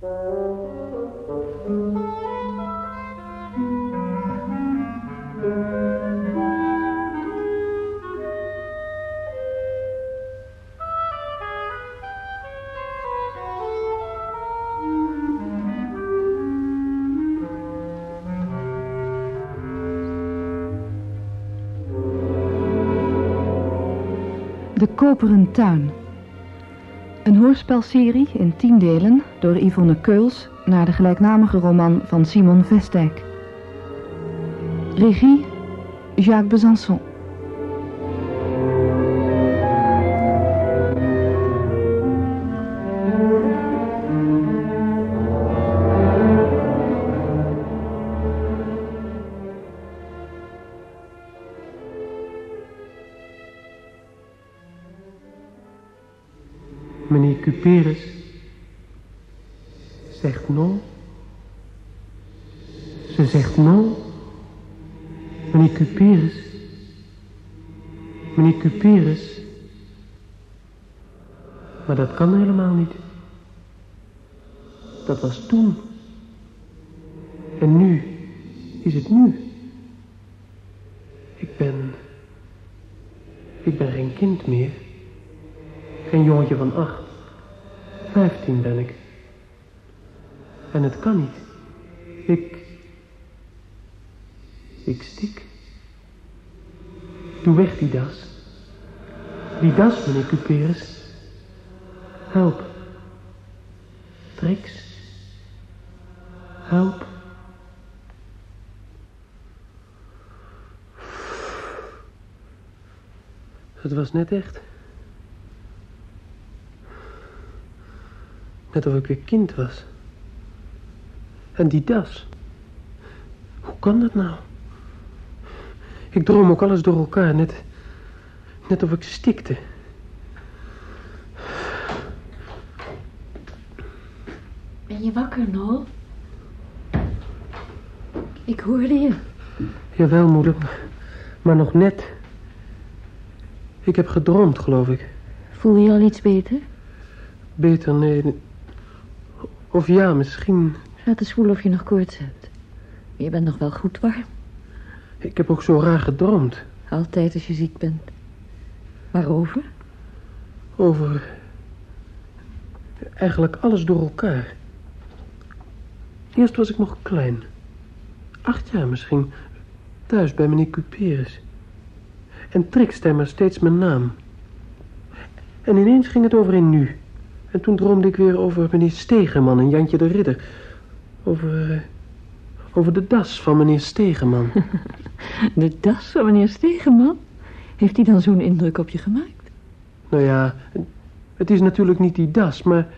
De Koperen Tuin. Hoorspelserie in tien delen door Yvonne Keuls naar de gelijknamige roman van Simon Vestdijk. Regie Jacques Besançon. Dat was toen. En nu is het nu. Ik ben... Ik ben geen kind meer. Geen jongetje van acht. Vijftien ben ik. En het kan niet. Ik... Ik stik. Doe weg die das. Die das, meneer Cuperus. Help. Trix. Het was net echt. Net of ik weer kind was. En die das. Hoe kan dat nou? Ik droom ook alles door elkaar, net, net of ik stikte. Ben je wakker, Noel? Ik hoorde je. Jawel, moeder, maar nog net. Ik heb gedroomd, geloof ik. Voel je al iets beter? Beter, nee. Of ja, misschien. Laat eens voelen of je nog koorts hebt. Je bent nog wel goed warm. Ik heb ook zo raar gedroomd. Altijd als je ziek bent. Waarover? Over... Eigenlijk alles door elkaar. Eerst was ik nog klein. Acht jaar misschien. Thuis bij meneer Cuperus. En maar steeds mijn naam. En ineens ging het over in nu. En toen droomde ik weer over meneer Stegeman en Jantje de Ridder. Over... eh, over de das van meneer Stegeman. De das van meneer Stegeman? Heeft hij dan zo'n indruk op je gemaakt? nou ja, het is natuurlijk niet die das, maar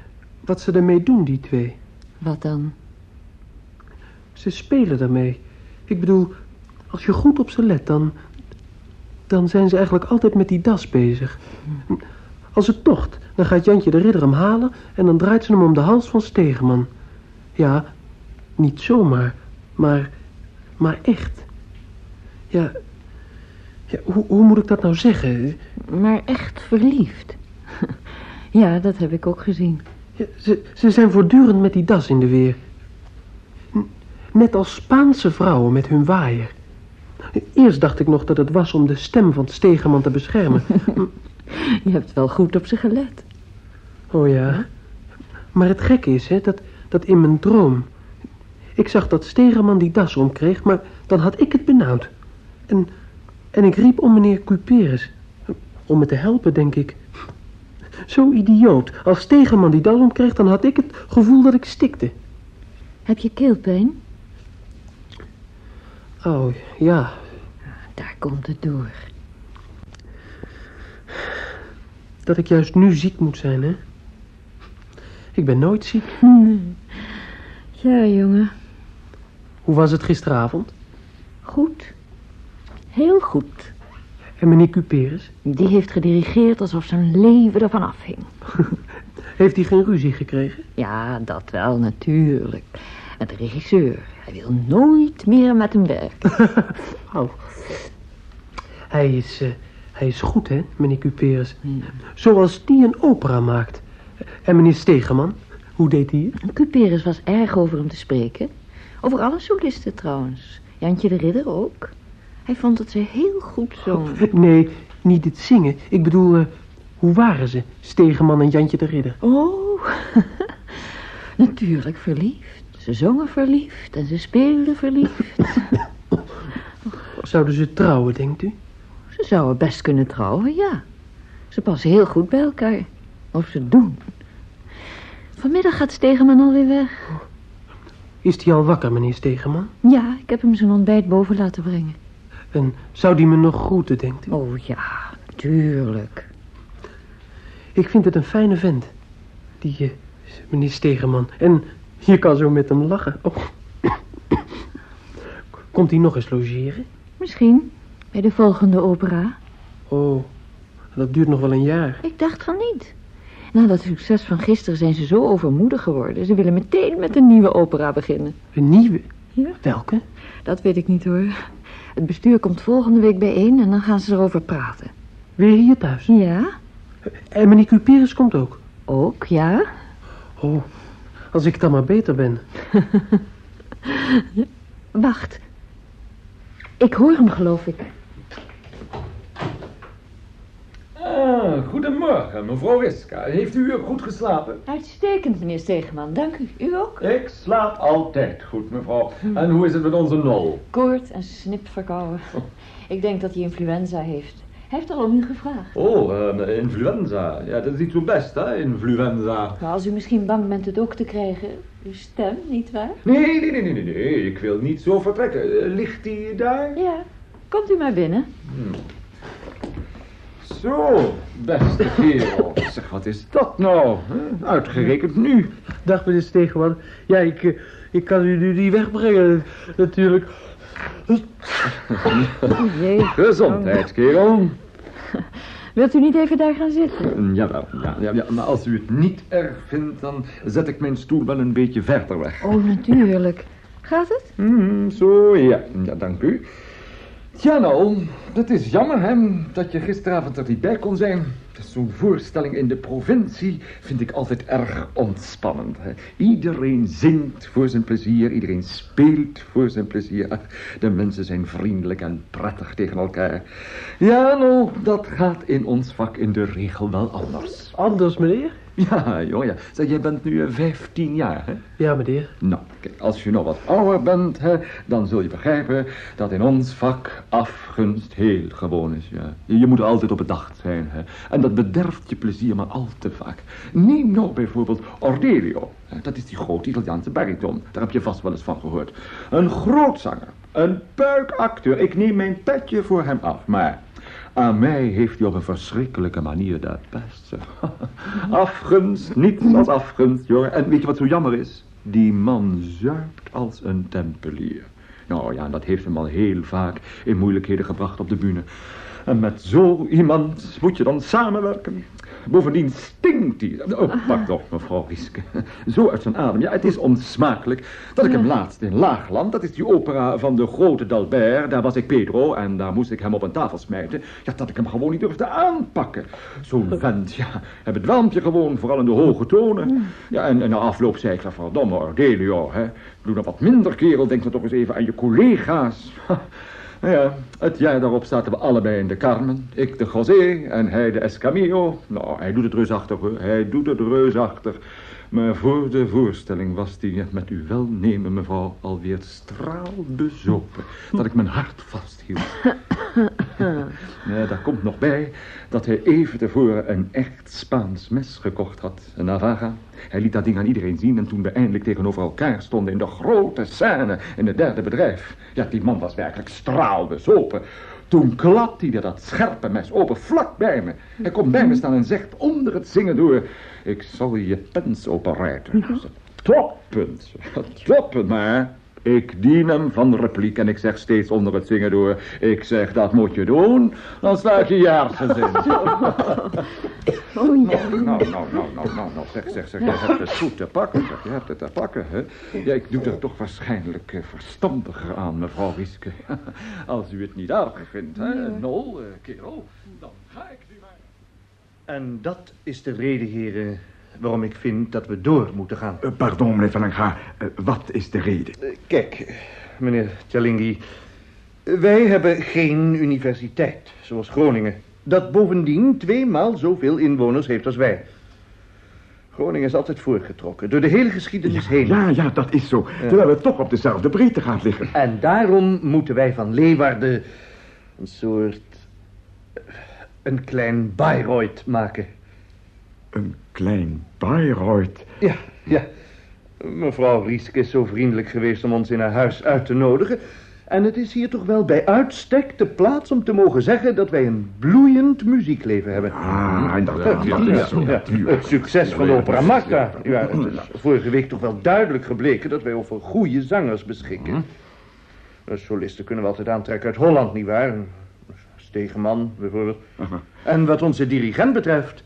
wat ze ermee doen, die twee. Wat dan? Ze spelen daarmee. Ik bedoel, als je goed op ze let, dan... dan zijn ze eigenlijk altijd met die das bezig. Als het tocht, dan gaat Jantje de Ridder hem halen... en dan draait ze hem om de hals van Stegeman. Ja, niet zomaar, maar... maar echt. Ja, ja hoe, hoe moet ik dat nou zeggen? Maar echt verliefd. Ja, dat heb ik ook gezien. Ja, ze, ze zijn voortdurend met die das in de weer. Net als Spaanse vrouwen met hun waaier. Eerst dacht ik nog dat het was om de stem van Stegeman te beschermen. Je hebt wel goed op ze gelet. Oh ja. Maar het gekke is, hè, dat, dat in mijn droom... Ik zag dat Stegeman die das omkreeg, maar dan had ik het benauwd. En, en ik riep om meneer Cuperus. Om me te helpen, denk ik. Zo idioot. Als Stegeman die das omkreeg, dan had ik het gevoel dat ik stikte. Heb je keelpijn? Oh, ja. Daar komt het door. Dat ik juist nu ziek moet zijn, hè? Ik ben nooit ziek. Ja, jongen. Hoe was het gisteravond? Goed. Heel goed. En meneer Cuperus? Die heeft gedirigeerd alsof zijn leven ervan afhing. Heeft hij geen ruzie gekregen? Ja, dat wel, natuurlijk. En de regisseur, hij wil nooit meer met hem werken. Oh. Hij is, eh, hij is goed, hè, meneer Cuperus. Zoals die een opera maakt. En meneer Stegeman? Hoe deed hij het? Cuperus was erg over hem te spreken. Over alle solisten trouwens. Jantje de Ridder ook. Hij vond dat ze heel goed zong. Nee, niet het zingen. Ik bedoel, eh, hoe waren ze? Stegeman en Jantje de Ridder. Oh, natuurlijk verliefd. Ze zongen verliefd en ze speelden verliefd. Zouden ze trouwen, denkt u? Ze zouden best kunnen trouwen, ja. Ze passen heel goed bij elkaar. Of ze doen. Vanmiddag gaat Stegeman alweer weg. Is die al wakker, meneer Stegeman? Ja, ik heb hem zijn ontbijt boven laten brengen. En zou die me nog groeten, denkt u? Oh ja, natuurlijk. Ik vind het een fijne vent. Die, eh, meneer Stegeman. En je kan zo met hem lachen. Oh. Komt hij nog eens logeren? Misschien bij de volgende opera. Oh, dat duurt nog wel een jaar. Ik dacht van niet. Na dat succes van gisteren zijn ze zo overmoedig geworden. Ze willen meteen met een nieuwe opera beginnen. Een nieuwe? Ja. Welke? Dat weet ik niet hoor. Het bestuur komt volgende week bijeen en dan gaan ze erover praten. Weer hier thuis? Ja? En meneer Cuperus komt ook? Ook, ja? Oh, als ik dan maar beter ben. Wacht. Ik hoor hem, geloof ik. Ah, goedemorgen, mevrouw Wiska. Heeft u goed geslapen? Uitstekend, meneer Stegeman. Dank u. U ook? Ik slaap altijd goed, mevrouw. En hoe is het met onze Nol? Koord en snip verkouden. Ik denk dat hij influenza heeft. Hij heeft al om u gevraagd. Oh, eh, influenza. Ja, dat is niet zo best, hè, influenza. Maar als u misschien bang bent het ook te krijgen, uw stem, nietwaar? Nee, nee, nee, nee, nee, nee. Ik wil niet zo vertrekken. Eh, ligt die daar? Ja. Komt u maar binnen. Zo, beste kerel. Zeg, wat is dat nou? Uitgerekend nu. Dag meneer Stegeman. Ja, ik, eh, ik kan u nu niet wegbrengen, natuurlijk. Gezondheid, kerel. Wilt u niet even daar gaan zitten? Mm, Jawel, ja, ja, ja, maar als u het niet erg vindt, dan zet ik mijn stoel wel een beetje verder weg. Oh, natuurlijk. Gaat het? Hmm, zo, ja. ja, dank u. Tja nou, het is jammer hè, dat je gisteravond er niet bij kon zijn. Zo'n voorstelling in de provincie vind ik altijd erg ontspannend. Iedereen zingt voor zijn plezier, iedereen speelt voor zijn plezier. De mensen zijn vriendelijk en prettig tegen elkaar. Ja nou, dat gaat in ons vak in de regel wel anders. Anders, meneer? Ja, joh, ja. Zeg, jij bent nu eh, 15 jaar, hè? Ja, meneer. Nou, kijk, als je nog wat ouder bent, hè, dan zul je begrijpen dat in ons vak afgunst heel gewoon is. Ja. Je, je moet altijd op bedacht zijn. Hè. En dat bederft je plezier maar al te vaak. Neem nou bijvoorbeeld Ordelio. Dat is die grote Italiaanse bariton. Daar heb je vast wel eens van gehoord. Een groot zanger. Een puikacteur. Ik neem mijn petje voor hem af, maar... Aan mij heeft hij op een verschrikkelijke manier dat best. Afgunst, niets als afgunst, jongen. En weet je wat zo jammer is? Die man zuipt als een tempelier. Nou ja, dat heeft hem al heel vaak in moeilijkheden gebracht op de bühne. En met zo iemand moet je dan samenwerken. Bovendien stinkt hij. Oh, toch, mevrouw Rieske. Zo uit zijn adem. Ja, het is onsmakelijk dat ik hem laatst in Laagland, dat is die opera van de grote Dalbert, daar was ik Pedro en daar moest ik hem op een tafel smijten. Ja, dat ik hem gewoon niet durfde aanpakken. Zo'n vent, ja, hij bedwelmt je gewoon, vooral in de hoge tonen. Ja, en, en na afloop zei ik, verdomme Ordelio, hè. Doe dan wat minder, kerel, denk dan toch eens even aan je collega's. Ja, het jaar daarop zaten we allebei in de Carmen. Ik de José en hij de Escamillo. Nou, hij doet het reusachtig hoor. Hij doet het reusachtig. Maar voor de voorstelling was hij met uw welnemen, mevrouw, alweer straalbezopen. Dat ik mijn hart vasthield. Ja, daar komt nog bij dat hij even tevoren een echt Spaans mes gekocht had. Een Navaga. Hij liet dat ding aan iedereen zien en toen we eindelijk tegenover elkaar stonden in de grote scène in het derde bedrijf. Ja, die man was werkelijk straalbezopen. Toen klapte hij dat scherpe mes open vlak bij me. Hij komt bij me staan en zegt onder het zingen door... Ik zal je pens openrijden. Toppunt. Toppunt, maar... Ik dien hem van repliek en ik zeg steeds onder het zingen door... Ik zeg, dat moet je doen, dan sla ik je je hersens in. Oh ja. Nou, nou, nou, nou, nou, nou, zeg, zeg, zeg, je hebt het goed te pakken, zeg, je hebt het te pakken, hè. Ja, ik doe er toch waarschijnlijk eh, verstandiger aan, mevrouw Rieske. Als u het niet aardig vindt, hè, Nol, eh, kerel, dan ga ik. En dat is de reden, heren, waarom ik vind dat we door moeten gaan. Eh, pardon, meneer Van uh, wat is de reden? Uh, kijk, meneer Tjalingi, wij hebben geen universiteit, zoals Groningen. Dat bovendien tweemaal zoveel inwoners heeft als wij. Groningen is altijd voorgetrokken, door de hele geschiedenis ja, heen. Ja, ja, dat is zo. Ja. Terwijl we toch op dezelfde breedte gaan liggen. En daarom moeten wij van Leeuwarden een soort... een klein Bayreuth maken. Een klein Bayreuth? Ja, ja. Mevrouw Rieske is zo vriendelijk geweest om ons in haar huis uit te nodigen. En het is hier toch wel bij uitstek de plaats om te mogen zeggen dat wij een bloeiend muziekleven hebben. Ah, dat, ja, is zo natuurlijk. Het succes van de opera Magda. Ja, het is vorige week toch wel duidelijk gebleken dat wij over goede zangers beschikken. De solisten kunnen we altijd aantrekken uit Holland, nietwaar? Stegeman, bijvoorbeeld. En wat onze dirigent betreft,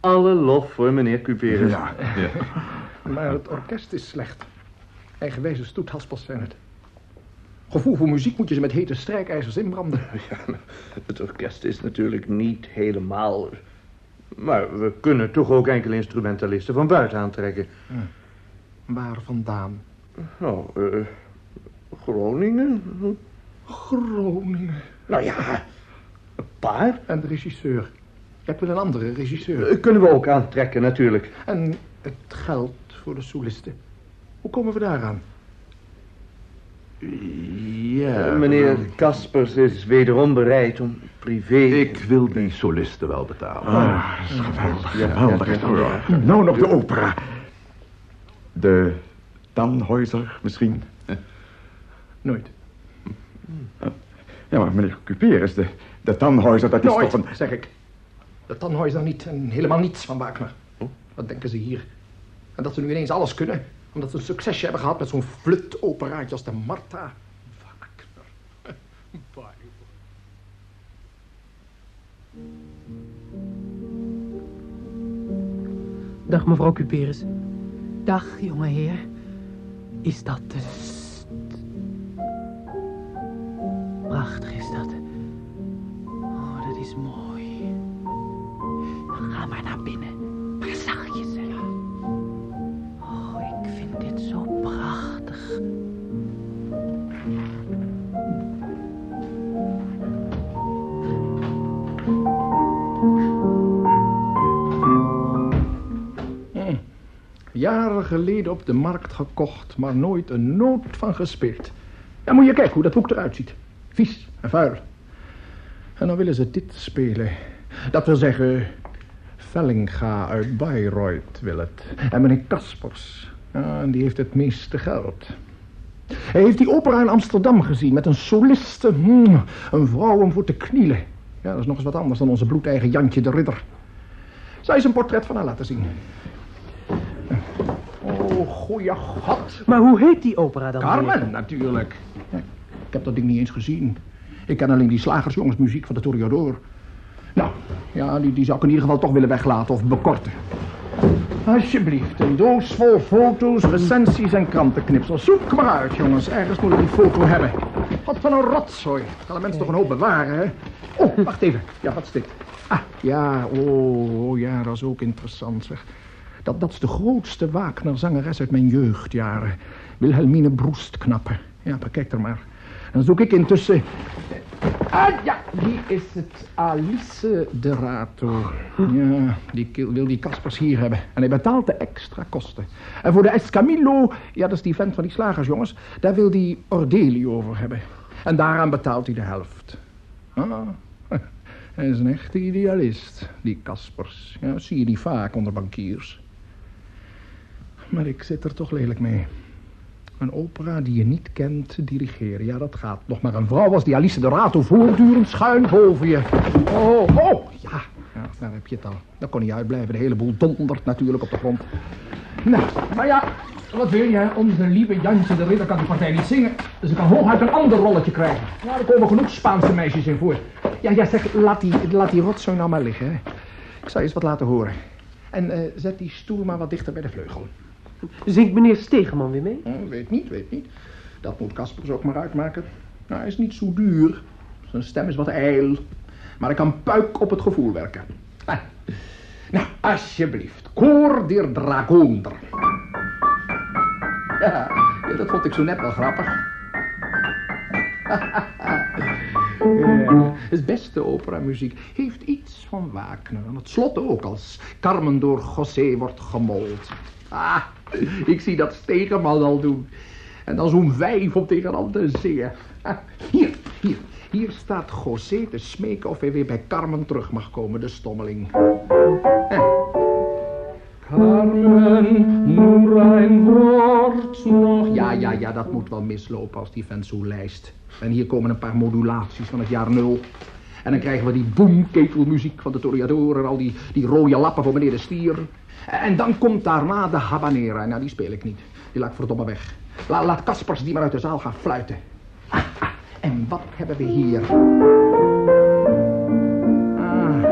alle lof voor meneer Cuperus. Ja. Maar het orkest is slecht. Eigenwijze stoethaspels zijn het. Gevoel voor muziek moet je ze met hete strijkijzers inbranden. Ja, het orkest is natuurlijk niet helemaal... Maar we kunnen toch ook enkele instrumentalisten van buiten aantrekken. Ja. Waar vandaan? Nou, uh, Groningen. Groningen? Nou ja, een paar. En de regisseur? Je hebt wel een andere regisseur. Uh, kunnen we ook aantrekken, natuurlijk. En het geld voor de solisten. Hoe komen we daaraan? Ja, uh, meneer Kaspers is wederom bereid om privé... Ik wil die solisten wel betalen. Ah, geweldig, ja, geweldig. Ja, ja, nou nog de opera. De Tannhäuser misschien? Nooit. Ja, maar meneer Cuperus, de, de Tannhäuser, dat is Nooit, toch een... zeg ik. De Tannhäuser niet en helemaal niets van Wagner. Wat denken ze hier? En dat ze nu ineens alles kunnen omdat ze een succesje hebben gehad met zo'n flutoperaatje als de Martha. Wagner. Dag, mevrouw Cuperus. Dag, jongeheer. Is dat de... Prachtig is dat. Oh, dat is mooi. Ga maar naar binnen. Maar zachtjes, hè. Oh, ik vind dit zo prachtig. Hm. Jaren geleden op de markt gekocht, maar nooit een noot van gespeeld. Ja, moet je kijken hoe dat boek eruit ziet. Vies en vuil. En dan willen ze dit spelen. Dat wil zeggen, Vellinga uit Bayreuth wil het. En meneer Kaspers, ja, die heeft het meeste geld. Hij heeft die opera in Amsterdam gezien met een soliste, hmm, een vrouw om voor te knielen. Ja, dat is nog eens wat anders dan onze bloedeigen Jantje de Ridder. Zou je eens een portret van haar laten zien? Oh, goeie god. Maar hoe heet die opera dan? Carmen, natuurlijk. Ja, ik heb dat ding niet eens gezien. Ik ken alleen die slagersjongensmuziek van de Toreador. Nou, ja, die, die zou ik in ieder geval toch willen weglaten of bekorten. Alsjeblieft, een doos vol foto's, recensies en krantenknipsels. Zoek maar uit, jongens. Ergens moet ik die foto hebben. Wat van een rotzooi. Kan een mens toch een hoop bewaren, hè? Oh, wacht even. Ja, wat is dit? Ah, ja, oh, ja, dat is ook interessant, zeg. Dat, dat is de grootste Wagner-zangeres uit mijn jeugdjaren. Wilhelmine Broestknappen. Ja, bekijk er maar. Dan zoek ik intussen... Ah, ja, die is het. Alice de Rato. Ja, die wil die Kaspers hier hebben. En hij betaalt de extra kosten. En voor de Escamillo, ja, dat is die vent van die slagersjongens... daar wil die Ordelio over hebben. En daaraan betaalt hij de helft. Ah, hij is een echte idealist, die Kaspers. Ja, zie je die vaak onder bankiers. Maar ik zit er toch lelijk mee. Een opera die je niet kent dirigeren. Ja, dat gaat. Nog maar een vrouw als die Alice de Rato voortdurend schuin boven je. Oh, oh, ja. ja. Daar heb je het al. Dat kon niet uitblijven. De hele boel dondert natuurlijk op de grond. Nou, maar ja, wat wil je? Onze lieve Jantje de Ridder kan die partij niet zingen. Dus ik kan hooguit een ander rolletje krijgen. Ja, er komen genoeg Spaanse meisjes in voor. Ja, ja, zeg, laat die, laat die rotzooi nou maar liggen. Hè. Ik zal je eens wat laten horen. En uh, zet die stoel maar wat dichter bij de vleugel. Zingt meneer Stegeman weer mee? Oh, weet niet, weet niet. Dat moet Kaspers ook maar uitmaken. Nou, hij is niet zo duur. Zijn stem is wat ijl. Maar hij kan puik op het gevoel werken. Ah. Nou, alsjeblieft. Koor der Dragonder. Ja, ja, dat vond ik zo net wel grappig. Ja, het beste operamuziek heeft iets van Wagner. En het slot ook, als Carmen door José wordt gemold. Ah, ik zie dat Stegeman al doen. En dan zo'n vijf om tegen al te zingen. Hier, hier, hier staat José te smeken of hij weer bij Carmen terug mag komen, de stommeling. Carmen, nur ein woord nog. Ja, ja, ja, dat moet wel mislopen als die vent zo lijst. En hier komen een paar modulaties van het jaar nul. En dan krijgen we die boomketelmuziek van de Toreador en al die, die rode lappen voor meneer de Stier. En dan komt daarna de habanera. Nou, die speel ik niet. Die laat ik verdomme weg. La, laat Kaspers die maar uit de zaal gaan fluiten. Ah, ah, en wat hebben we hier? Ah,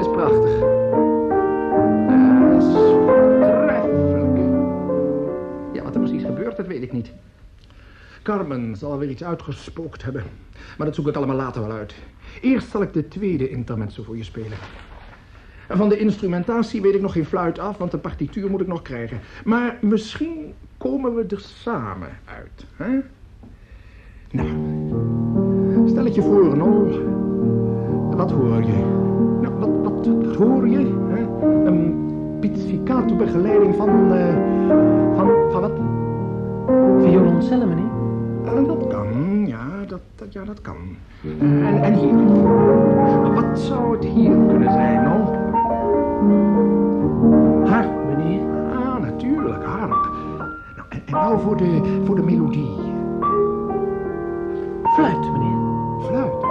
is prachtig. Ah, dat is voortreffelijk. Ja, wat er precies gebeurt, dat weet ik niet. Carmen zal weer iets uitgespookt hebben. Maar dat zoek ik allemaal later wel uit. Eerst zal ik de tweede intermezzo voor je spelen. En Van de instrumentatie weet ik nog geen fluit af, want de partituur moet ik nog krijgen. Maar misschien komen we er samen uit, hè? Nou, stel het je voor, Nol. Wat hoor je? Nou, wat, wat, wat hoor je? Hè? Een pizzicato begeleiding van, eh, van, van wat? Violoncellen, meneer. Eh, dat kan, ja, dat, dat, ja, dat kan. En, en hier. Wat zou het hier kunnen zijn, Nol? Harp, meneer. Ah, natuurlijk, harp. Nou, en, en nou voor de, voor de melodie. Fluit, meneer. Fluit.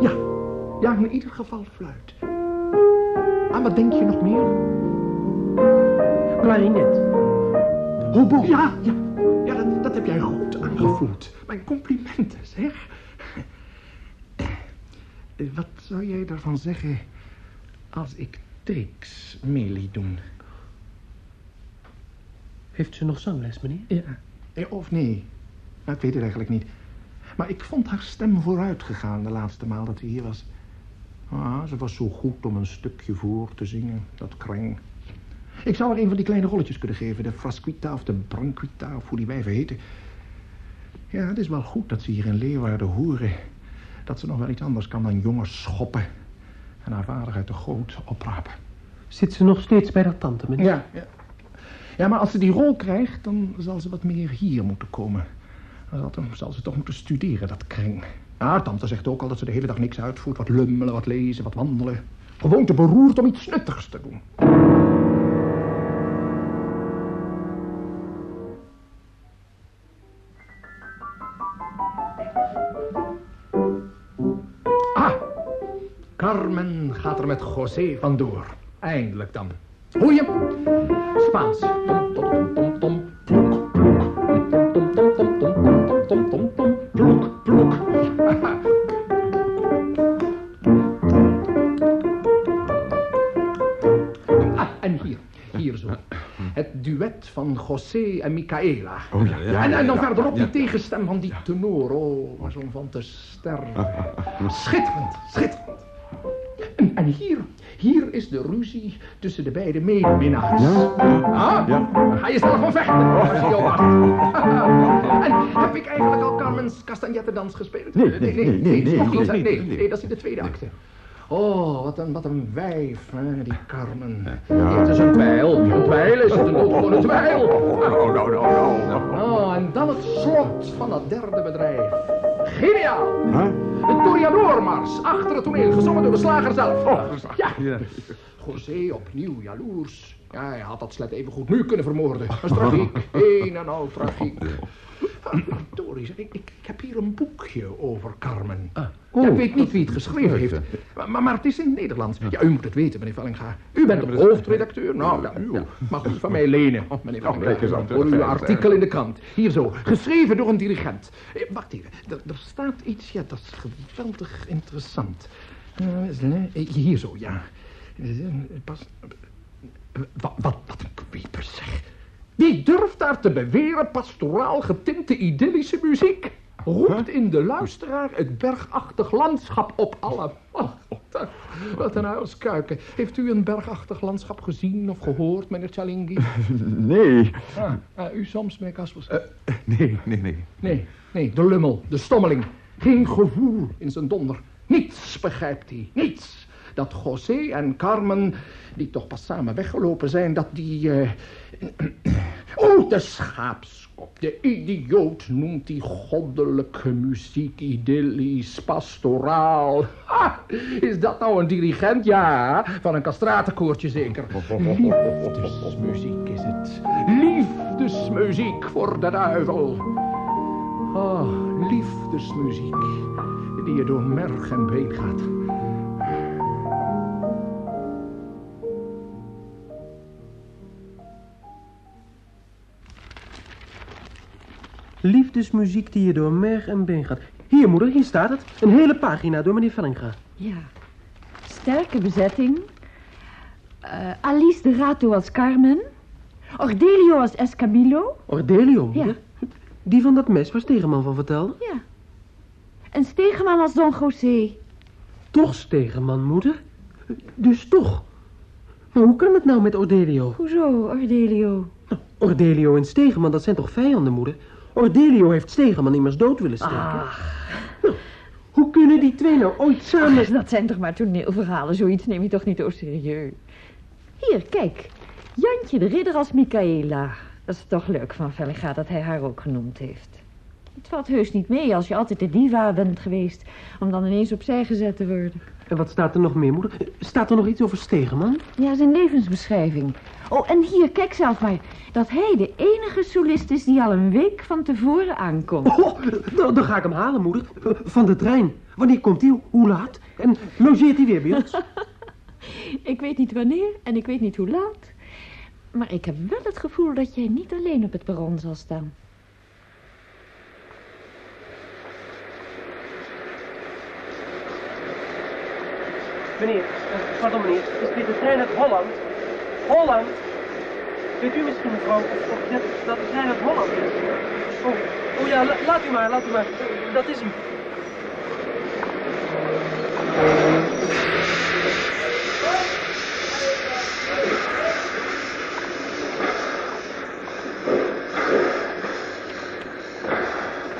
Ja, ja, in ieder geval fluit. Aan wat denk je nog meer? Klarinet. Hobo. Ja, ja, ja dat, dat heb jij goed aangevoeld. Mijn complimenten, zeg. Eh, Wat zou jij daarvan zeggen als ik Mee liet doen? Heeft ze nog zangles, meneer? Ja. Eh, Of nee? Nou, ik weet het eigenlijk niet. Maar ik vond haar stem vooruit gegaan de laatste maal dat ze hier was. Ah, ze was zo goed om een stukje voor te zingen, dat kreng. Ik zou haar een van die kleine rolletjes kunnen geven. De Frasquita of de Branquita of hoe die wijven heten. Ja, het is wel goed dat ze hier in Leeuwarden horen. Dat ze nog wel iets anders kan dan jongens schoppen. En haar vader uit de goot oprapen. Zit ze nog steeds bij dat tante, meneer? Ja, ja. Ja, maar als ze die rol krijgt, dan zal ze wat meer hier moeten komen. Dan zal, dan zal ze toch moeten studeren, dat kring. Ja, tante zegt ook al dat ze de hele dag niks uitvoert. Wat lummelen, wat lezen, wat wandelen. Gewoon te beroerd om iets nuttigs te doen. Gaat er met José vandoor. Eindelijk dan. Hoor je? Spaans. Tom, tom, tom, tom, tom. Plok, plok. Tom, tom, tom, tom, tom, tom, tom, tom. Plok, plok. Ah, en hier. Hier zo. Het duet van José en Micaela. Oh ja, ja, en, en dan ja, ja. verderop Ja. die tegenstem van die tenor. Oh, maar zo'n van te ster. Schitterend, schitterend. En, hier, hier is de ruzie tussen de beide medeminnaars. Ah, ga je zelf van vechten, als je jou wacht. En heb ik eigenlijk al Carmen's Castagnette-dans gespeeld? Nee, Eh, nee, nee, nee, nee, nee, nee, nee, nee. dat is in de tweede acte. Oh, wat een, wat een wijf, hè, die Carmen. Ja. Het is een pijl. Een pijl is het, een dood gewoon een pijl. Nou, nou, nou, nou. Oh, en dan het slot van dat derde bedrijf. Geniaal! Huh? De Toreadormars, achter het toneel, gezongen door de slager zelf. ja. Ja. José opnieuw jaloers. Ja, hij had dat slet even goed nu kunnen vermoorden. Dat is tragiek, een en al tragiek. Ah, zeg, ik, ik, ik heb hier een boekje over Carmen. Ja, ik weet niet wie het geschreven heeft, maar, maar, het is in het Nederlands. Ja, u moet het weten, meneer Vellinga. U bent de hoofdredacteur. Nou, ja, ja, mag u van mij lenen, meneer Nou. Vellinga. Voor uw artikel in de krant. Hier zo, geschreven door een dirigent. Eh, wacht even, er, er staat iets, ja, dat is geweldig interessant. Eh, is- eh, hier zo, ja. Pas, wat, wat, wat een zeg. Wie durft daar te beweren pastoraal getinte idyllische muziek? Roept in de luisteraar het bergachtig landschap op alle. Wat een uilskuiken. Heeft u een bergachtig landschap gezien of gehoord, meneer Chalingi? Nee. Ah, ah, u soms, meneer Kaspers? Eh, nee, nee, nee. Nee, nee, de lummel, de stommeling. Geen gevoel in zijn donder. Niets begrijpt hij, niets. Dat José en Carmen, die toch pas samen weggelopen zijn, dat die... eh, Oh, de schaapskop. De idioot noemt die goddelijke muziek idyllisch, pastoraal. Ha, is dat nou een dirigent? Ja, van een castratenkoortje zeker. Liefdesmuziek is het. Liefdesmuziek voor de duivel. Oh, liefdesmuziek. Die je door merg en been gaat. Liefdesmuziek die je door merg en been gaat. Hier, moeder, hier staat het. Een hele pagina door meneer Vellinga. Ja. Sterke bezetting. Eh, Alice de Rato als Carmen. Ordelio als Escamillo. Ordelio. Ja. Die van dat mes waar Stegeman van vertelde. Ja. En Stegeman als Don José. Toch Stegeman, moeder. Dus toch. Maar hoe kan het nou met Ordelio? Hoezo, Ordelio? Nou, Ordelio en Stegeman, dat zijn toch vijanden, moeder? Ordelio heeft Stegeman immers dood willen steken. Nou, hoe kunnen die twee nou ooit samen... Dat zijn toch maar toneelverhalen. Zoiets neem je toch niet zo serieus. Hier, kijk. Jantje de Ridder als Michaela. Dat is toch leuk van Vellinga dat hij haar ook genoemd heeft. Het valt heus niet mee als je altijd de diva bent geweest... om dan ineens opzij gezet te worden. En wat staat er nog meer, moeder? Staat er nog iets over Stegeman? Ja, zijn levensbeschrijving. Oh, en hier, kijk zelf maar. Dat hij de enige solist is die al een week van tevoren aankomt. Oh, dan, dan ga ik hem halen, moeder. Van de trein. Wanneer komt hij? Hoe laat? En logeert hij weer bij ons? Ik weet niet wanneer en ik weet niet hoe laat. Maar ik heb wel het gevoel dat jij niet alleen op het perron zal staan. Meneer, pardon meneer, is dit de trein uit Holland? Holland? Weet u misschien mevrouw of, dat, de trein uit Holland is? Oh, oh ja, la- laat u maar, laat u maar. Dat is hem.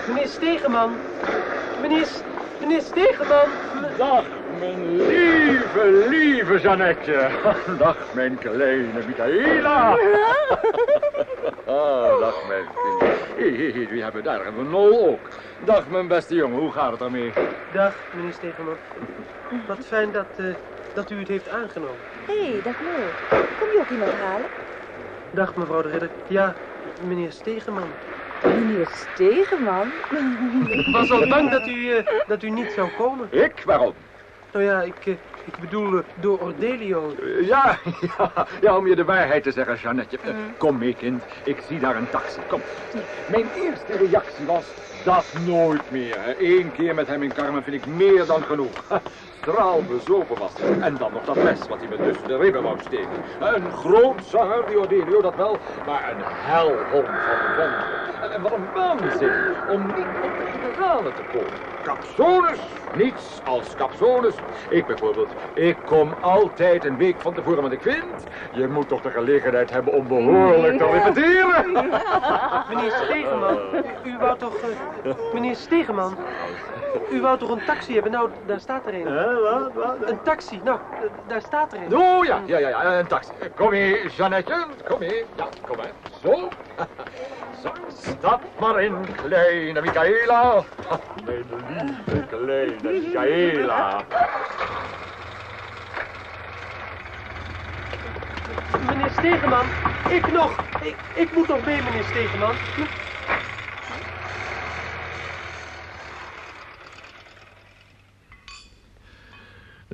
Meneer Stegeman. Meneer, meneer Stegeman. Dag, mijn lieve, lieve Jeannette. Dag, mijn kleine Michaela. Ah, dag, mijn kind. Wie hebben daar? Hebben we Nol ook. Dag, mijn beste jongen, hoe gaat het ermee? Dag, meneer Stegeman. Wat fijn dat, eh, dat u het heeft aangenomen. Hé, hey, dag Nol. Kom je ook iemand halen? Dag, mevrouw de Ridder. Ja, meneer Stegeman. Meneer Stegeman? Ik was al bang dat u, eh, dat u niet zou komen. Ik? Waarom? Nou ja, ik, eh, ik bedoel eh, door Ordelio. Eh, Ja, ja, ja, om je de waarheid te zeggen, Jeannette. Eh, Kom mee, kind. Ik zie daar een taxi. Kom. Mijn eerste reactie was... Dat nooit meer. Eén keer met hem in Carmen vind ik meer dan genoeg. Straal bezopen was. En dan nog dat mes wat hij me tussen de ribben wou steken. Een groot zanger, die Ordelio, dat wel. Maar een helhond van vent. En, wat een waanzin om niet op de generale te komen. Capsones, niets als capsones. Ik bijvoorbeeld, ik kom altijd een week van tevoren, want ik vind... je moet toch de gelegenheid hebben om behoorlijk te repeteren. Meneer Stegeman, u, u wou toch... eh, meneer Stegeman, u wou toch een taxi hebben? Nou, daar staat er een. wat, wat? Een taxi, nou, daar staat er een. Oh ja, ja, ja, ja, een taxi. Kom hier, Jeannette, kom hier. Ja, kom maar. Zo. Zo, stap maar in, kleine Michaela. Mijn lieve kleine Michaela. Meneer Stegeman, ik nog. Ik, ik moet nog mee, meneer Stegeman.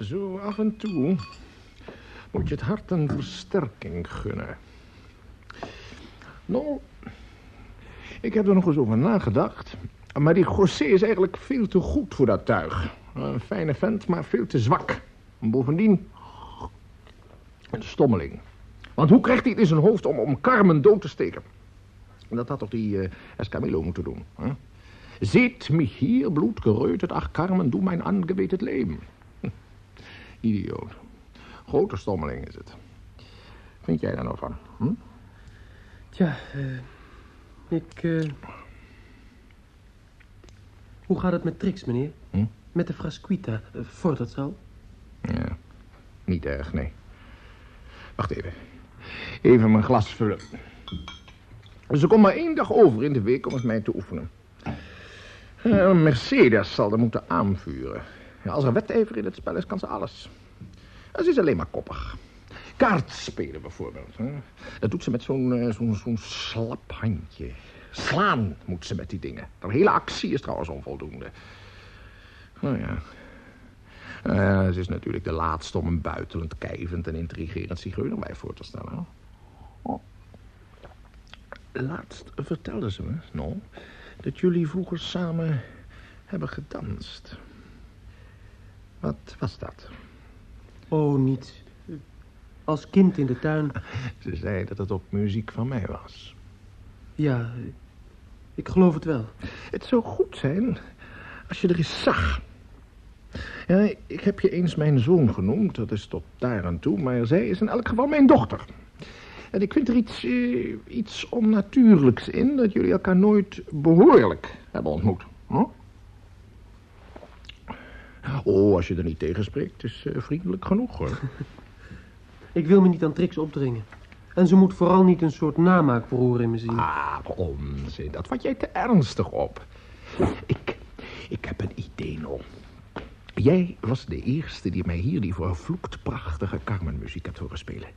Zo af en toe moet je het hart een versterking gunnen. Nou, ik heb er nog eens over nagedacht. Maar die José is eigenlijk veel te goed voor dat tuig. Een fijne vent, maar veel te zwak. En bovendien, een stommeling. Want hoe krijgt hij het in zijn hoofd om, om Carmen dood te steken? Dat had toch die eh, Escamillo moeten doen. Hè? Ziet mich hier bloedgereut, ach Carmen, doe mijn aangebeten leven. Idioot. Grote stommeling is het. Vind jij daar nou van? Hm? Tja, eh, ik... eh, Hoe gaat het met Trix, meneer? Hm? Met de Frasquita, uh, vordert het al? Ja, niet erg, nee. Wacht even. Even mijn glas vullen. Dus er komt maar één dag over in de week om met mij te oefenen. Eh, Mercedes zal er moeten aanvuren. Als er wedijver in het spel is, kan ze alles. Ze is alleen maar koppig. Kaart spelen bijvoorbeeld. Hè? Dat doet ze met zo'n eh, zo'n zo'n slap handje. Slaan moet ze met die dingen. De hele actie is trouwens onvoldoende. Nou ja. Eh, ze is natuurlijk de laatste om een buitelend, kijvend en intrigerend zigeunerwijf voor te stellen. Laatst vertelde ze me, no, dat jullie vroeger samen hebben gedanst. Wat was dat? Oh, niets. Als kind in de tuin. Ze zei dat het op muziek van mij was. Ja, ik geloof het wel. Het zou goed zijn als je er eens zag. Ja, ik heb je eens mijn zoon genoemd, dat is tot daar aan toe, maar zij is in elk geval mijn dochter. En ik vind er iets, eh, iets onnatuurlijks in dat jullie elkaar nooit behoorlijk hebben ontmoet. Hm? Oh, als je er niet tegen spreekt, is eh, vriendelijk genoeg hoor. Ik wil me niet aan Trix opdringen. En ze moet vooral niet een soort namaakbroer in me zien. Ah, onzin. Dat vat jij te ernstig op. Ik, ik heb een idee, Nol. Jij was de eerste die mij hier die vervloekt prachtige Carmen-muziek hebt horen spelen.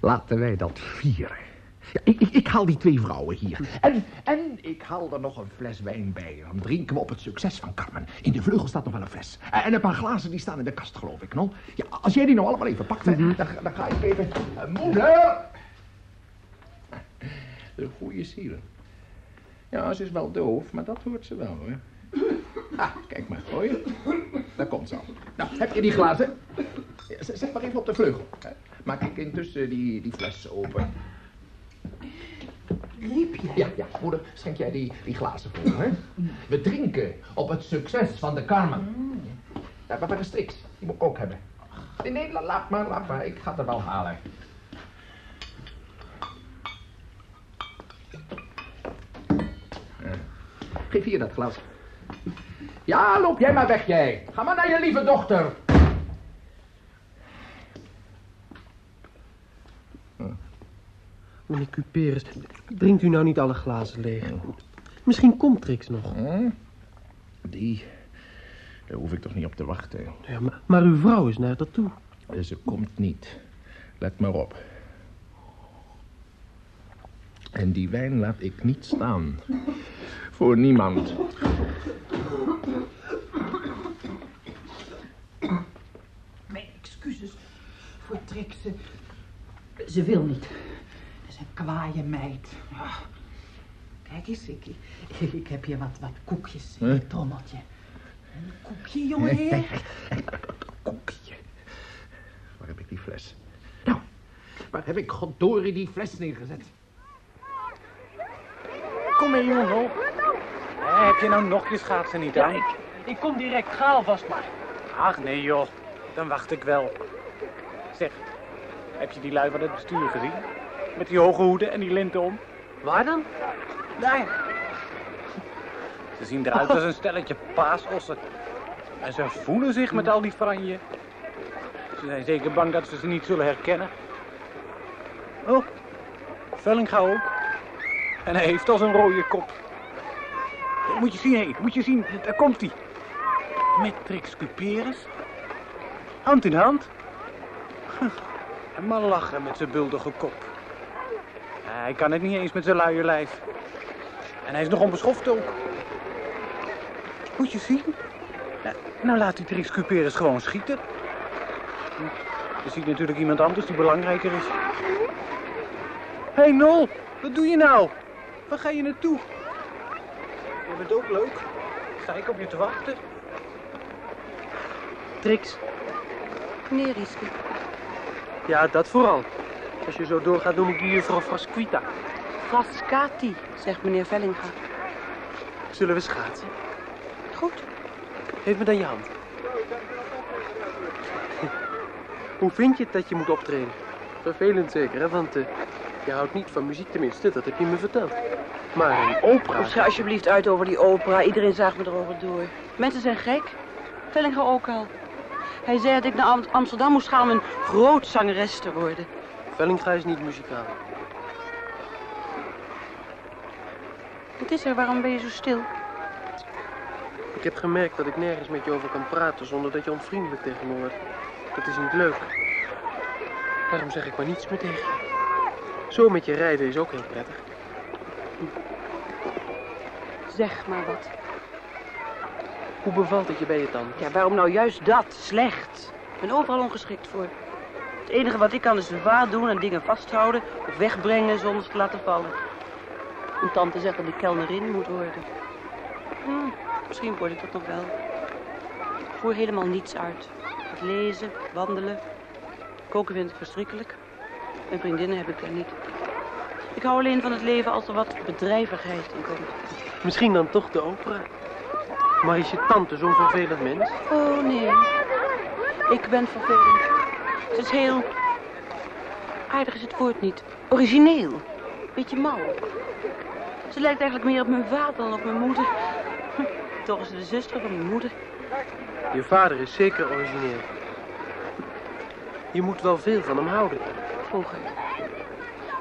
Laten wij dat vieren. Ja, ik, ik, ik haal die twee vrouwen hier. En, en ik haal er nog een fles wijn bij. Dan drinken we op het succes van Carmen. In de vleugel staat nog wel een fles. En een paar glazen die staan in de kast, geloof ik, Nol. Ja, als jij die nou allemaal even pakt, hè, dan, dan ga ik even... Eh, moeder! De goede zielen. Ja, ze is wel doof, maar dat hoort ze wel, hoor. Ah, kijk maar, hoor je? Daar komt ze al. Nou, heb je die glazen? Zet maar even op de vleugel. hè. Maak ik intussen die, die fles open. Riep je? Ja, ja, moeder, schenk jij die, die glazen voor, hè? We drinken op het succes van de Carmen. Ja, maar waar is Trix? Die moet ik ook hebben. Nee, nee, la- laat maar, laat maar. Ik ga het er wel halen. Ja. Geef hier dat glas. Ja, loop jij maar weg, jij. Ga maar naar je lieve dochter. Meneer Cuperus, drinkt u nou niet alle glazen leeg? Misschien komt Trix nog. Hm? Die, daar hoef ik toch niet op te wachten. Ja, maar, maar uw vrouw is naar dat toe. Ze komt niet. Let maar op. En die wijn laat ik niet staan. Voor niemand. Mijn excuses voor Trix. Ze, ze wil niet. Is een kwaaie meid. Ah. Kijk eens, ik, ik, ik heb hier wat, wat koekjes in het trommeltje. Een koekje, jongeheer. Koekje. Waar heb ik die fles? Nou, waar heb ik goddorie die fles neergezet? Kom mee, jongen. Eh, heb je nou nog je schaatsen niet aan? ik, ik kom direct. Ga alvast maar. Ach, nee joh. Dan wacht ik wel. Zeg, heb je die lui van het bestuur gezien? Met die hoge hoeden en die linten om. Waar dan? Daar. Ze zien eruit als een stelletje paasossen. En ze voelen zich met al die franje. Ze zijn zeker bang dat ze ze niet zullen herkennen. Oh, Vellinga ook. En hij heeft al zo'n rode kop. Moet je zien, hé. Moet je zien. Daar komt hij. Met Trix Cuperus. Hand in hand. En maar lachen met zijn buldige kop. Hij kan het niet eens met zijn luie lijf. En hij is nog onbeschoft ook. Moet je zien. Nou, nou laat die Trix Cuperus gewoon schieten. Je ziet natuurlijk iemand anders die belangrijker is. Hé hey Nol, wat doe je nou? Waar ga je naartoe? Je bent ook leuk. Sta ik op je te wachten? Trix, Meneer Rieske. ja, dat vooral. Als je zo doorgaat, noem ik die juffrouw Frasquita. Frascati, zegt meneer Vellinga. Zullen we schaatsen? Goed. Geef me dan je hand. Hoe vind je het dat je moet optreden? Vervelend zeker, hè? Want eh, je houdt niet van muziek, tenminste, dat heb je me verteld. Maar een opera... Schrijf alsjeblieft uit over die opera. Iedereen zaagt me erover door. Mensen zijn gek. Vellinger ook al. Hij zei dat ik naar Am- Amsterdam moest gaan om een groot zangeres te worden. Vellinga is niet muzikaal. Wat is er? Waarom ben je zo stil? Ik heb gemerkt dat ik nergens met je over kan praten zonder dat je onvriendelijk tegen me wordt. Dat is niet leuk. Daarom zeg ik maar niets meer tegen je. Zo met je rijden is ook heel prettig. Zeg maar wat. Hoe bevalt het je bij je tand? Ja, waarom nou juist dat? Slecht. Ik ben overal ongeschikt voor. Het enige wat ik kan is vaart doen en dingen vasthouden of wegbrengen zonder ze te laten vallen. Mijn tante zegt dat ik kelnerin moet worden. Hm, misschien word ik dat nog wel. Ik voer helemaal niets uit. Het lezen, wandelen, koken vind ik verschrikkelijk. En vriendinnen heb ik daar niet. Ik hou alleen van het leven als er wat bedrijvigheid in komt. Misschien dan toch de opera. Maar is je tante zo'n vervelend mens? Oh, nee. Ik ben vervelend. Het is heel... Aardig is het woord niet. Origineel. Beetje mauw. Ze lijkt eigenlijk meer op mijn vader dan op mijn moeder. Toch is ze de zuster van mijn moeder. Je vader is zeker origineel. Je moet wel veel van hem houden. Vroeger.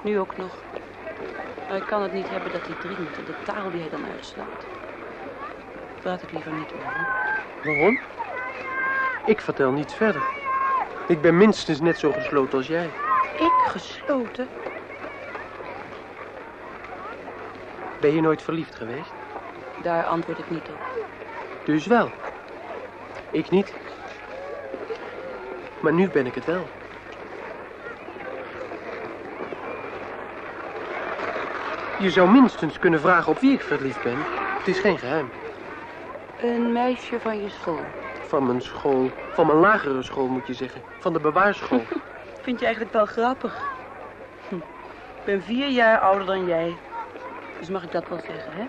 Nu ook nog. Maar ik kan het niet hebben dat hij drinkt en de taal die hij dan uitslaat. Praat ik liever niet over. Waarom? Ik vertel niets verder. Ik ben minstens net zo gesloten als jij. Ik gesloten? Ben je nooit verliefd geweest? Daar antwoord ik niet op. Dus wel. Ik niet. Maar nu ben ik het wel. Je zou minstens kunnen vragen op wie ik verliefd ben. Het is geen geheim. Een meisje van je school. Van mijn school. Van mijn lagere school moet je zeggen. Van de bewaarschool. Vind je eigenlijk wel grappig? Hm. Ik ben vier jaar ouder dan jij. Dus mag ik dat wel zeggen, hè?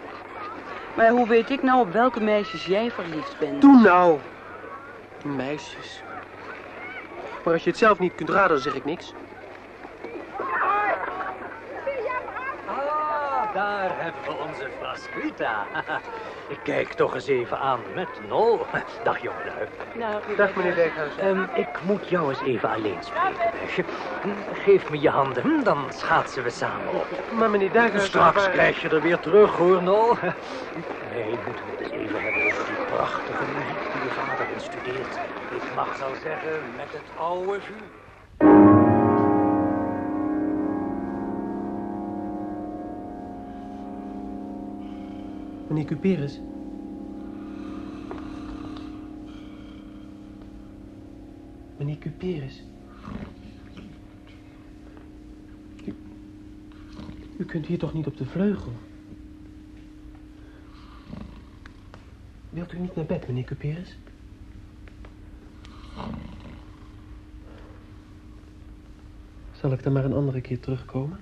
Maar hoe weet ik nou op welke meisjes jij verliefd bent? Doe nou. Meisjes. Maar als je het zelf niet kunt raden, dan zeg ik niks. Ah, daar hebben we onze Frasquita. Ik kijk toch eens even aan met Nol. Dag jongelui. Dag meneer Dijkhuis. Ehm, ik moet jou eens even alleen spreken, meisje. Hm, Geef me je handen, hm, dan schaatsen we samen op. Maar meneer Dijkhuis... Straks krijg je er weer terug, hoor, Nol. Nee, moeten we het eens even hebben over die prachtige muziek die je vader instudeert. Ik mag zo zeggen, met het oude vuur. Meneer Cuperus. Meneer Cuperus. U, kunt hier toch niet op de vleugel? Wilt u niet naar bed, meneer Cuperus? Zal ik dan maar een andere keer terugkomen?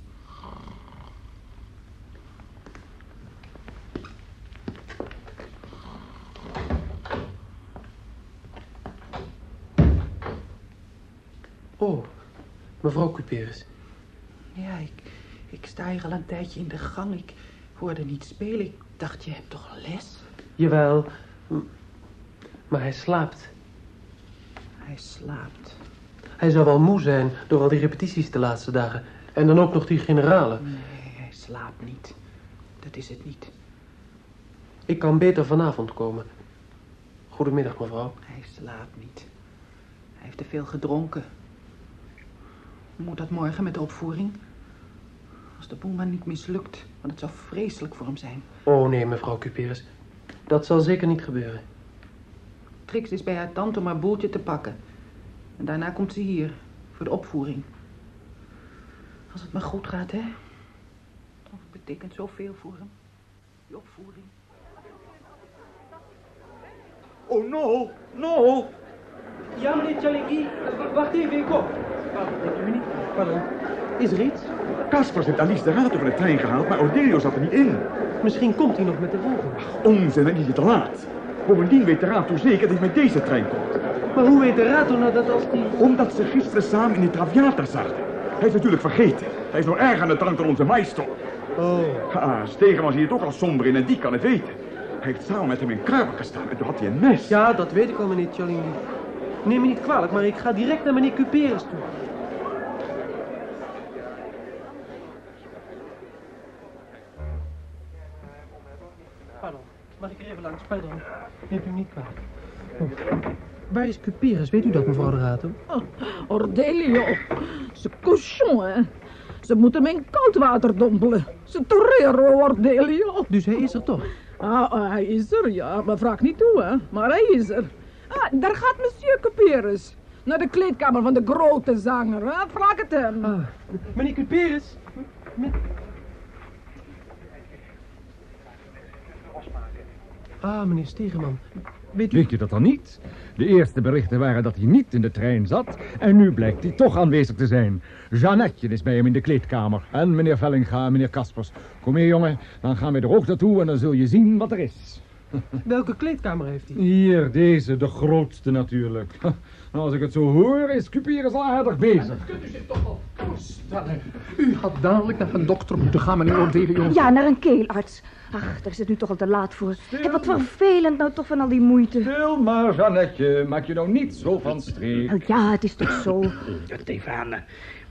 Oh, mevrouw Cuperus. Ja, ik, ik sta hier al een tijdje in de gang. Ik hoorde niet spelen. Ik dacht, je hebt toch les? Jawel, maar hij slaapt. Hij slaapt. Hij zou wel moe zijn door al die repetities de laatste dagen. En dan ook nog die generale. Nee, hij slaapt niet. Dat is het niet. Ik kan beter vanavond komen. Goedemiddag, mevrouw. Hij slaapt niet. Hij heeft te veel gedronken. Moet dat morgen met de opvoering? Als de boel maar niet mislukt, want het zou vreselijk voor hem zijn. Oh nee, mevrouw Cuperus. Dat zal zeker niet gebeuren. Trix is bij haar tante om haar boeltje te pakken. En daarna komt ze hier, voor de opvoering. Als het maar goed gaat, hè? Het betekent zoveel voor hem. Die opvoering. Oh, no, no. Ja, meneer Tjaliki. Wacht even, ik kom. Pardon. Is er iets? Caspers heeft Alice de Rato van de trein gehaald, maar Ordelio zat er niet in. Misschien komt hij nog met de volgende. Onzin, dan is het te laat. Bovendien weet de Rato zeker dat hij met deze trein komt. Maar hoe weet de Rato nou dat als die... Omdat ze gisteren samen in die Traviata zaten. Hij is natuurlijk vergeten. Hij is nog erg aan de drank door onze maestro. Oh. Ah, Stegenman zie het ook al somber in en die kan het weten. Hij heeft samen met hem in Kruiper gestaan en toen had hij een mes. Ja, dat weet ik al, meneer Chalini. Neem me niet kwalijk, maar ik ga direct naar meneer Cuperus toe. Pardon, mag ik er even langs? Pardon. Neemt u me niet kwalijk. Oh. Waar is Cuperus? Weet u dat, mevrouw de Rato? Oh, Ordelio, ze cochon, hè. Ze moeten hem in koud water dompelen. Ze torero, Ordelio. Dus hij is er toch? Ah, ah, hij is er, ja. Maar vraag niet hoe, hè. Maar hij is er. Ah, daar gaat monsieur Cuperus. Naar de kleedkamer van de grote zanger, hè. Vraag het hem. Ah, meneer Cuperus? Ah, meneer Stegeman. Weet u... Weet je dat dan niet? De eerste berichten waren dat hij niet in de trein zat. En nu blijkt hij toch aanwezig te zijn. Jeannetje is bij hem in de kleedkamer. En meneer Vellinga en meneer Kaspers. Kom hier, jongen. Dan gaan we er ook naartoe en dan zul je zien wat er is. Welke kleedkamer heeft hij? Hier, deze, de grootste natuurlijk. Nou, als ik het zo hoor, is Cuperus al aardig bezig. Kunt u zich toch wel voorstellen? U had dadelijk naar een dokter moeten gaan, meneer Ordelio. Ja, naar een keelarts. Ach, daar is het nu toch al te laat voor. Heb wat vervelend nou toch van al die moeite. Stil maar, Jeannetje. Maak je nou niet zo van streek. Nou ja, het is toch zo. Stefan,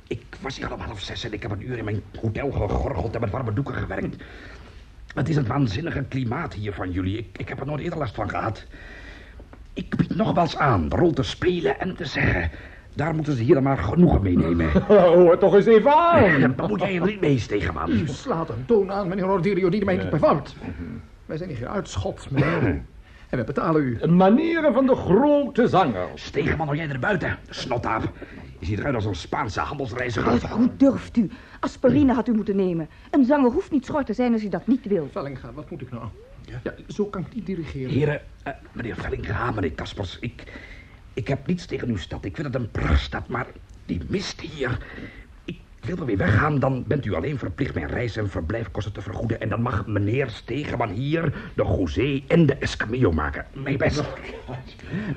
ik was hier al om half zes en ik heb een uur in mijn hotel gegorgeld en met warme doeken gewerkt. Het is een waanzinnige klimaat hier van jullie. Ik, ik heb er nooit eerder last van gehad. Ik bied nogmaals aan de rol te spelen en te zeggen. Daar moeten ze hier maar genoegen mee nemen. Hoor toch eens even aan. Dan moet jij er niet mee, Stegeman. U slaat een toon aan, meneer Ordelio, die mij niet bevalt. Wij zijn hier uitschot, meneer. En we betalen u. Manieren van de grote zanger. Stegeman, hou jij er buiten, snotaap. Je ziet eruit als een Spaanse handelsreiziger. Hoe durft u? Aspirine had u moeten nemen. Een zanger hoeft niet schor te zijn als hij dat niet wil. Vellinga, wat moet ik nou? Ja, zo kan ik niet dirigeren. Heren, uh, meneer Vellinga, meneer Kaspers, ik, ik heb niets tegen uw stad. Ik vind het een prachtstad, maar die mist hier... Ik wil er weer weggaan, dan bent u alleen verplicht mijn reis en verblijfkosten te vergoeden. En dan mag meneer Stegeman hier de José en de Escamillo maken. Mijn best.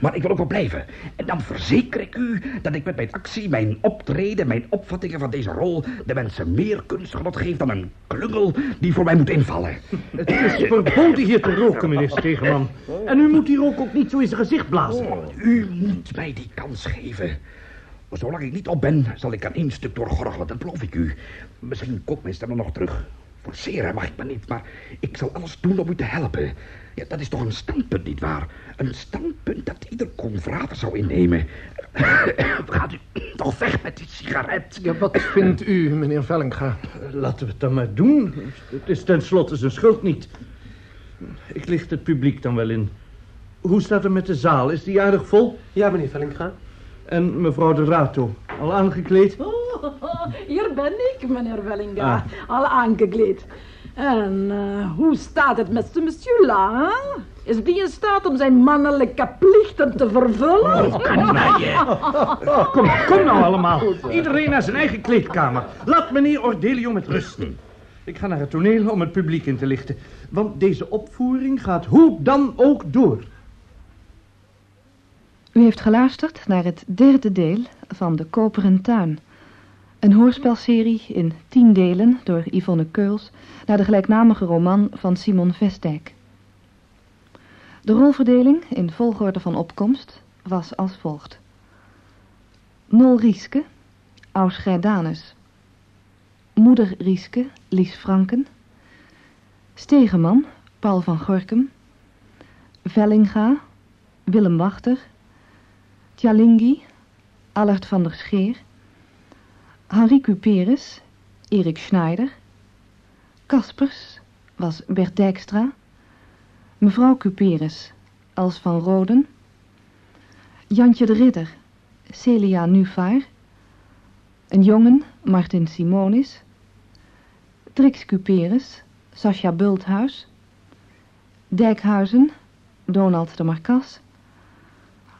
Maar ik wil ook wel blijven. En dan verzeker ik u dat ik met mijn actie, mijn optreden, mijn opvattingen van deze rol... de mensen meer kunstgenot geef dan een klungel die voor mij moet invallen. Het is verboden hier te roken, meneer Stegeman. En u moet hier ook, ook niet zo in zijn gezicht blazen. U moet mij die kans geven. Zolang ik niet op ben, zal ik aan één stuk doorgorgelen, dat beloof ik u. Misschien komt mijn stem nog terug. Forceren mag ik me niet, maar ik zal alles doen om u te helpen. Ja, dat is toch een standpunt, nietwaar? Een standpunt dat ieder confrater zou innemen. Gaat u toch weg met die sigaret? Ja, wat vindt u, meneer Vellinga? Laten we het dan maar doen. Het is tenslotte zijn schuld niet. Ik licht het publiek dan wel in. Hoe staat het met de zaal? Is die aardig vol? Ja, meneer Vellinga. En mevrouw de Rato, al aangekleed? Oh, hier ben ik, meneer Wellinga. Al aangekleed. En uh, hoe staat het met monsieur La? Hè? Is die in staat om zijn mannelijke plichten te vervullen? Oh, kan mij, oh, kom, kom nou allemaal. Iedereen naar zijn eigen kleedkamer. Laat meneer Ordelio met rusten. Ik ga naar het toneel om het publiek in te lichten. Want deze opvoering gaat hoe dan ook door. U heeft geluisterd naar het derde deel van De Koperen Tuin. Een hoorspelserie in tien delen door Yvonne Keuls naar de gelijknamige roman van Simon Vestdijk. De rolverdeling in volgorde van opkomst was als volgt. Nol Rieske, Aus. Moeder Rieske, Lies Franken. Stegeman, Paul van Gorkum. Vellinga, Willem Wachter. Tjalingi, Allard van der Scheer, Henri Cuperus, Erik Schneider, Kaspers was Bert Dijkstra, mevrouw Cuperus, Els van Roden, Jantje de Ridder, Celia Nuvaar, een jongen, Martin Simonis, Trix Cuperus, Sascha Bulthuis, Dijkhuizen, Donald de Marcas,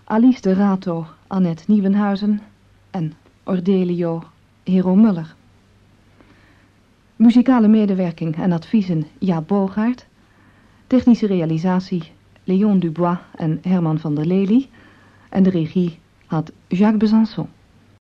Alice de Rato, Annette Nieuwenhuizen en Ordelio Hero Muller. Muzikale medewerking en adviezen Jaap Bogaert. Technische realisatie Leon Dubois en Herman van der Lely. En de regie had Jacques Besançon.